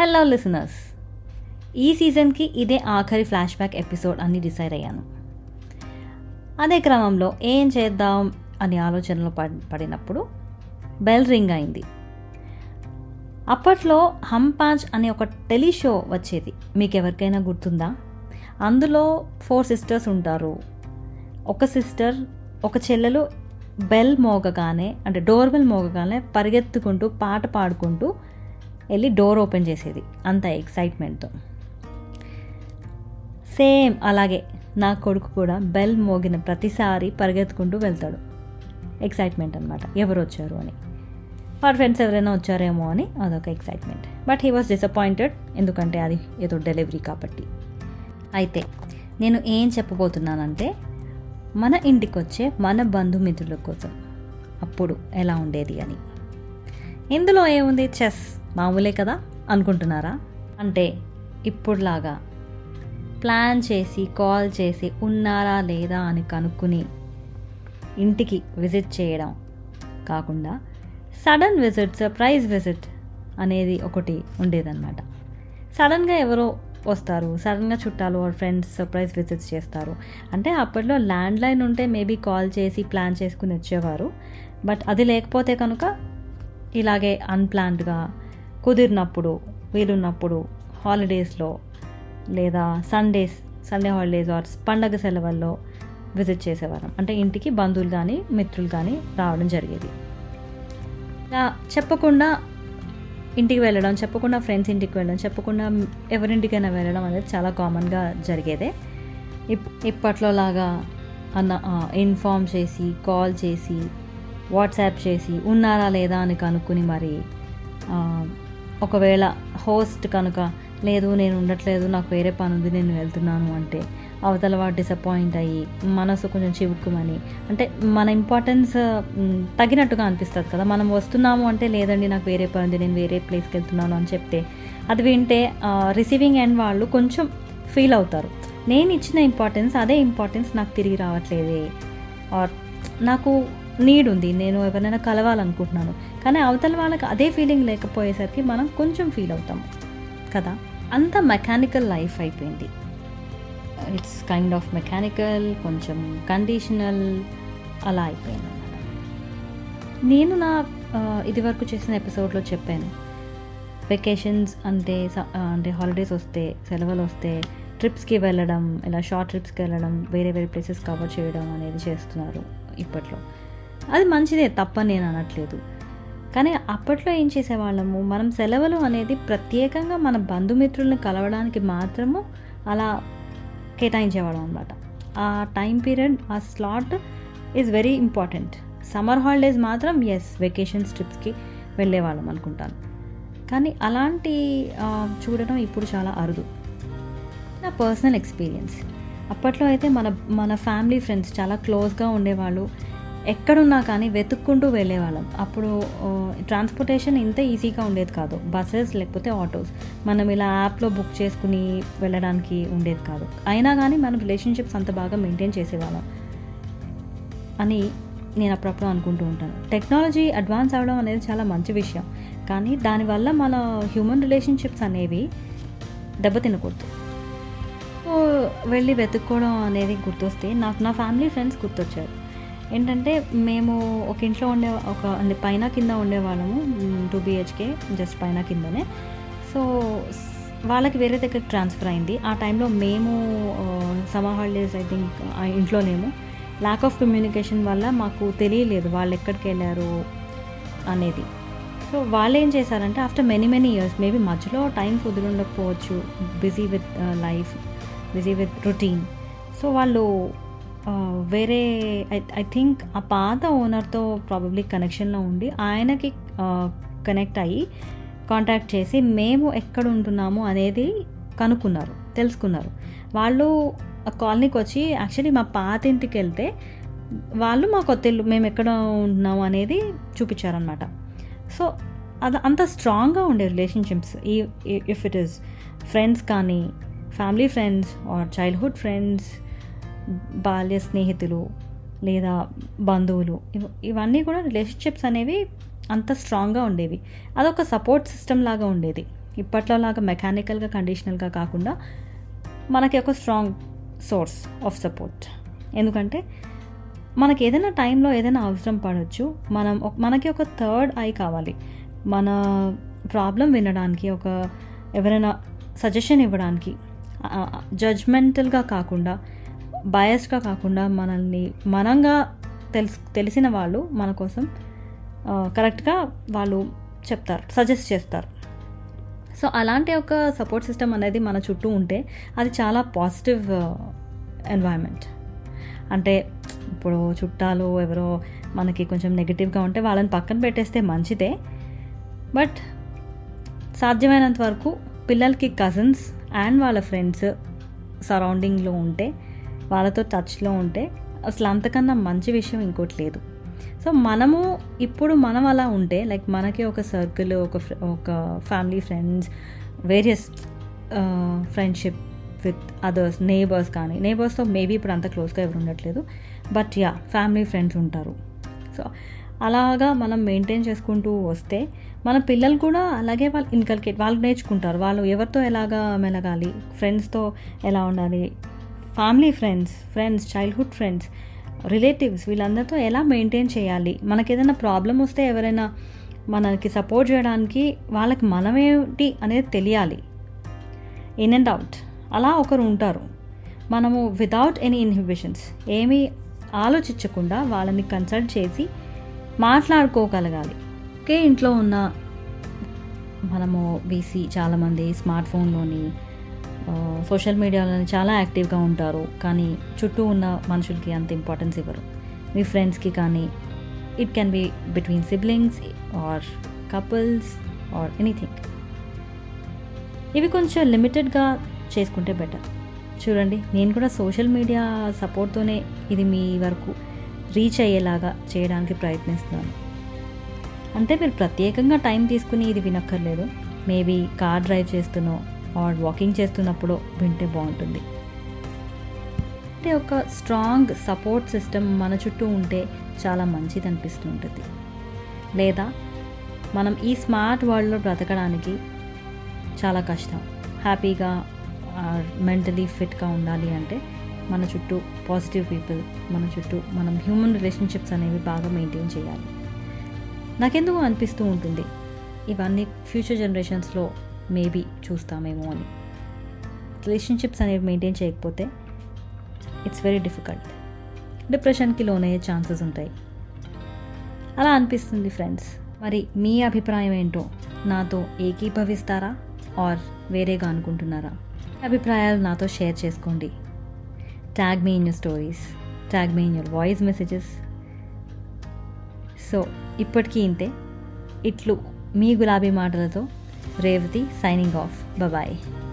Hello listeners ఈ సీజన్కి ఇదే ఆఖరి ఫ్లాష్ బ్యాక్ ఎపిసోడ్ అని డిసైడ్ అయ్యాను. అదే క్రమంలో ఏం చేద్దాం అని ఆలోచనలో పడినప్పుడు బెల్ రింగ్ అయింది. అప్పట్లో హమ్ పాంచ్ అనే ఒక టెలి షో వచ్చేది. మీకు ఎవరికైనా గుర్తుందా? అందులో ఫోర్ సిస్టర్స్ ఉంటారు. ఒక సిస్టర్ ఒక చెల్లెలు బెల్ మోగగానే అంటే డోర్ బెల్ మోగగానే పరిగెత్తుకుంటూ పాట పాడుకుంటూ వెళ్ళి డోర్ ఓపెన్ చేసేది అంత ఎక్సైట్మెంట్తో. సేమ్ అలాగే నా కొడుకు కూడా బెల్ మోగిన ప్రతిసారి పరిగెత్తుకుంటూ వెళ్తాడు. ఎక్సైట్మెంట్ అనమాట ఎవరు వచ్చారు అని. వాడి ఫ్రెండ్స్ ఎవరైనా వచ్చారేమో అని అదొక excitement. But he was disappointed ఎందుకంటే అది ఏదో డెలివరీ కాబట్టి. అయితే నేను ఏం చెప్పబోతున్నానంటే మన ఇంటికి వచ్చే మన బంధుమిత్రుల కోసం. అప్పుడు ఎలా ఉండేది అని. ఇందులో ఏముంది? చెస్. మామూలే కదా అనుకుంటున్నారా? అంటే ఇప్పుడులాగా ప్లాన్ చేసి కాల్ చేసి ఉన్నారా లేదా అని కనుక్కుని ఇంటికి విజిట్ చేయడం కాకుండా సడన్ విజిట్ సర్ప్రైజ్ విజిట్ అనేది ఒకటి ఉండేదన్నమాట. సడన్గా ఎవరో వస్తారు సడన్గా చుట్టాలు వాళ్ళ ఫ్రెండ్స్ సర్ప్రైజ్ విజిట్స్ చేస్తారు. అంటే అప్పట్లో ల్యాండ్ లైన్ ఉంటే మేబీ కాల్ చేసి ప్లాన్ చేసుకుని వచ్చేవారు. బట్ అది లేకపోతే కనుక ఇలాగే అన్ప్లాన్డ్గా కుదిరినప్పుడు వీలున్నప్పుడు హాలిడేస్లో లేదా సండేస్ సండే హాలిడేస్ ఆర్ పండగ సెలవుల్లో విజిట్ చేసేవారు అంటే ఇంటికి బంధువులు కానీ మిత్రులు కానీ రావడం జరిగేది. ఇలా చెప్పకుండా ఇంటికి వెళ్ళడం చెప్పకుండా ఫ్రెండ్స్ ఇంటికి వెళ్ళడం చెప్పకుండా ఎవరింటికైనా వెళ్ళడం అనేది చాలా కామన్గా జరిగేదే. ఇప్ ఇప్పట్లో లాగా అన్న ఇన్ఫామ్ చేసి కాల్ చేసి వాట్సాప్ చేసి ఉన్నారా లేదా అని కనుక్కుని మరి ఒకవేళ హోస్ట్ కనుక లేదు నేను ఉండట్లేదు నాకు వేరే పని ఉంది నేను వెళ్తున్నాను అంటే అవతల వాడు డిసప్పాయింట్ అయ్యి మనసు కొంచెం చివుక్కుమని అంటే మన ఇంపార్టెన్స్ తగినట్టుగా అనిపిస్తుంది కదా. మనం వస్తున్నాము అంటే లేదండి నాకు వేరే పని ఉంది నేను వేరే ప్లేస్కి వెళ్తున్నాను అని చెప్తే అది వింటే రిసీవింగ్ ఎండ్ వాళ్ళు కొంచెం ఫీల్ అవుతారు. నేను ఇచ్చిన ఇంపార్టెన్స్ అదే ఇంపార్టెన్స్ నాకు తిరిగి రావట్లేదే. ఆర్ నాకు నీడ్ ఉంది నేను ఎవరైనా కలవాలనుకుంటున్నాను. కానీ అవతల వాళ్ళకి అదే ఫీలింగ్ లేకపోయేసరికి మనం కొంచెం ఫీల్ అవుతాం. కదా? అంత మెకానికల్ లైఫ్ అయిపోయింది. ఇట్స్ కైండ్ ఆఫ్ మెకానికల్ కొంచెం కండిషనల్ అలా అయిపోయింది నేను నా ఇది వరకు చేసిన ఎపిసోడ్లో చెప్పాను. వెకేషన్స్ అంటే అంటే హాలిడేస్ వస్తే సెలవులు వస్తే ట్రిప్స్కి వెళ్ళడం ఇలా షార్ట్ ట్రిప్స్కి వెళ్ళడం వేరే వేరే ప్లేసెస్ కవర్ చేయడం అనేది చేస్తున్నారు ఇప్పట్లో. అది మంచిదే తప్పని నేను అనట్లేదు. కానీ అప్పట్లో ఏం చేసేవాళ్ళము? మనం సెలవులు అనేది ప్రత్యేకంగా మన బంధుమిత్రుల్ని కలవడానికి మాత్రము అలా కేటాయించేవాళ్ళం అనమాట ఆ టైం పీరియడ్ ఆ slot is very important summer holidays మాత్రం ఎస్ వెకేషన్స్ ట్రిప్స్కి వెళ్ళేవాళ్ళం అనుకుంటాను. కానీ అలాంటి చూడడం ఇప్పుడు చాలా అరుదు. నా పర్సనల్ ఎక్స్పీరియన్స్ అప్పట్లో అయితే మన మన ఫ్యామిలీ ఫ్రెండ్స్ చాలా క్లోజ్గా ఉండేవాళ్ళు. ఎక్కడున్నా కానీ వెతుక్కుంటూ వెళ్ళేవాళ్ళం. అప్పుడు ట్రాన్స్పోర్టేషన్ ఇంత ఈజీగా ఉండేది కాదు. బస్సెస్ లేకపోతే ఆటోస్ మనం ఇలా యాప్లో బుక్ చేసుకుని వెళ్ళడానికి ఉండేది కాదు. అయినా కానీ మనం రిలేషన్షిప్స్ అంత బాగా మెయింటైన్ చేసేవాళ్ళం. అని నేను అప్పుడప్పుడు అనుకుంటూ ఉంటాను. టెక్నాలజీ అడ్వాన్స్ అవ్వడం అనేది చాలా మంచి విషయం. కానీ దానివల్ల మన హ్యూమన్ రిలేషన్షిప్స్ అనేవి దెబ్బతినకూడదు. సో వెళ్ళి వెతుక్కోవడం అనేది గుర్తొస్తే నాకు నా ఫ్యామిలీ ఫ్రెండ్స్ గుర్తొచ్చారు. ఏంటంటే మేము ఒక ఇంట్లో ఉండే ఒక అంటే పైన కింద ఉండేవాళ్ళము టూ బిహెచ్కే జస్ట్ పైన కిందనే. సో వాళ్ళకి వేరే దగ్గర ట్రాన్స్ఫర్ అయింది. ఆ టైంలో మేము సమ్మర్ హాలిడేస్ ఐ థింక్ ఇంట్లోనేము. ల్యాక్ ఆఫ్ కమ్యూనికేషన్ వల్ల మాకు తెలియలేదు వాళ్ళు ఎక్కడికి వెళ్ళారు అనేది. సో వాళ్ళు ఏం చేశారంటే after many many years maybe మధ్యలో time కుదిరుండకపోవచ్చు busy with life busy with routine so వాళ్ళు వేరే ఐ ఐ థింక్ ఆ పాత ఓనర్తో ప్రాబబ్లీ కనెక్షన్లో ఉండి ఆయనకి కనెక్ట్ అయ్యి కాంటాక్ట్ చేసి మేము ఎక్కడ ఉంటున్నాము అనేది కనుక్కున్నారు తెలుసుకున్నారు. వాళ్ళు కాలనీకి వచ్చి యాక్చువల్లీ మా పాత ఇంటికి వెళ్తే వాళ్ళు మా కొత్త ఇల్లు మేము ఎక్కడ ఉంటున్నాము అనేది చూపించారనమాట సో అది అంత స్ట్రాంగ్గా ఉండే రిలేషన్షిప్స్ ఈ ఇఫ్ ఇట్ ఈస్ ఫ్రెండ్స్ కానీ family friends or childhood friends బాల్య స్నేహితులు లేదా బంధువులు ఇవన్నీ కూడా రిలేషన్షిప్స్ అనేవి అంత స్ట్రాంగ్గా ఉండేవి. అదొక సపోర్ట్ సిస్టమ్ లాగా ఉండేది. ఇప్పట్లో లాగా మెకానికల్గా కండిషనల్గా కాకుండా మనకి ఒక స్ట్రాంగ్ సోర్స్ ఆఫ్ సపోర్ట్ ఎందుకంటే మనకి ఏదైనా టైంలో ఏదైనా అవసరం పడవచ్చు మనం మనకి ఒక థర్డ్ ఐ కావాలి. మన ప్రాబ్లం వినడానికి ఒక ఎవరైనా సజెషన్ ఇవ్వడానికి జడ్జ్మెంటల్గా కాకుండా బయస్గా కాకుండా మనల్ని మనంగా తెలుసు తెలిసిన వాళ్ళు మన కోసం కరెక్ట్గా వాళ్ళు చెప్తారు సజెస్ట్ చేస్తారు. సో అలాంటి ఒక సపోర్ట్ సిస్టమ్ అనేది మన చుట్టూ ఉంటే అది చాలా పాజిటివ్ ఎన్వైరన్మెంట్ అంటే ఇప్పుడు చుట్టాలు ఎవరో మనకి కొంచెం నెగిటివ్గా ఉంటే వాళ్ళని పక్కన పెట్టేస్తే మంచిదే. బట్ సాధ్యమైనంత వరకు పిల్లలకి కజిన్స్ అండ్ వాళ్ళ ఫ్రెండ్స్ సరౌండింగ్లో ఉంటే వాళ్ళతో టచ్లో ఉంటే అసలు అంతకన్నా మంచి విషయం ఇంకోటి లేదు. సో మనము ఇప్పుడు మనం అలా ఉంటే లైక్ మనకి ఒక సర్కిల్ ఒక ఒక family friends various friendship with others neighbours కానీ నేబర్స్తో మేబీ ఇప్పుడు అంత క్లోజ్గా ఎవరు ఉండట్లేదు. బట్ యా ఫ్యామిలీ ఫ్రెండ్స్ ఉంటారు. సో అలాగా మనం మెయింటైన్ చేసుకుంటూ వస్తే మన పిల్లలు కూడా అలాగే వాళ్ళు ఇన్కల్కేట్ వాళ్ళు నేర్చుకుంటారు. వాళ్ళు ఎవరితో ఎలాగా మెలగాలి? ఫ్రెండ్స్తో ఎలా ఉండాలి? Family friends friends childhood friends relatives వీళ్ళందరితో ఎలా మెయింటైన్ చేయాలి? మనకి ఏదైనా ప్రాబ్లం వస్తే ఎవరైనా మనకి సపోర్ట్ చేయడానికి వాళ్ళకి మనమేంటి అనేది తెలియాలి. ఇన్ అండ్ అవుట్ అలా ఒకరు ఉంటారు. మనము వితౌట్ ఎనీ ఇన్హిబిషన్స్ ఏమీ ఆలోచించకుండా వాళ్ళని కన్సల్ట్ చేసి మాట్లాడుకోగలగాలి. ఒకే ఇంట్లో ఉన్న మనము బీసీ చాలామంది స్మార్ట్ ఫోన్లోని సోషల్ మీడియాలో చాలా యాక్టివ్గా ఉంటారు. కానీ చుట్టూ ఉన్న మనుషులకి అంత ఇంపార్టెన్స్ ఇవ్వరు. మీ ఫ్రెండ్స్కి కానీ it can be between siblings or couples or anything. ఇవి కొంచెం లిమిటెడ్గా చేసుకుంటే బెటర్. చూడండి నేను కూడా సోషల్ మీడియా సపోర్ట్తోనే ఇది మీ వరకు రీచ్ అయ్యేలాగా చేయడానికి ప్రయత్నిస్తున్నాను. అంటే మీరు ప్రత్యేకంగా టైం తీసుకుని ఇది వినక్కర్లేదు. మేబీ కార్ డ్రైవ్ చేస్తున్నో ఆర్ వాకింగ్ చేస్తున్నప్పుడు వింటే బాగుంటుంది. అంటే ఒక స్ట్రాంగ్ సపోర్ట్ సిస్టమ్ మన చుట్టూ ఉంటే చాలా మంచిది అనిపిస్తూ ఉంటుంది లేదా మనం ఈ స్మార్ట్ వరల్డ్లో బ్రతకడానికి చాలా కష్టం. హ్యాపీగా మెంటలీ ఫిట్గా ఉండాలి అంటే మన చుట్టూ పాజిటివ్ పీపుల్ మన చుట్టూ మనం హ్యూమన్ రిలేషన్షిప్స్ అనేవి బాగా మెయింటైన్ చేయాలి. నాకెందుకు అనిపిస్తూ ఉంటుంది. ఇవన్నీ ఫ్యూచర్ జనరేషన్స్లో మేబీ చూస్తామేమో అని. రిలేషన్షిప్స్ అనేవి మెయింటైన్ చేయకపోతే ఇట్స్ వెరీ డిఫికల్ట్. డిప్రెషన్కి లోనయ్యే ఛాన్సెస్ ఉంటాయి. అలా అనిపిస్తుంది ఫ్రెండ్స్. మరి మీ అభిప్రాయం ఏంటో? నాతో ఏకీభవిస్తారా? ఆర్ వేరేగా అనుకుంటున్నారా? అభిప్రాయాలు నాతో షేర్ చేసుకోండి. Tag me in your stories. Tag me in your voice messages. So ఇప్పటికీ ఇంతే. ఇట్లు మీ గులాబీ మాటలతో Revati signing off. Bye bye.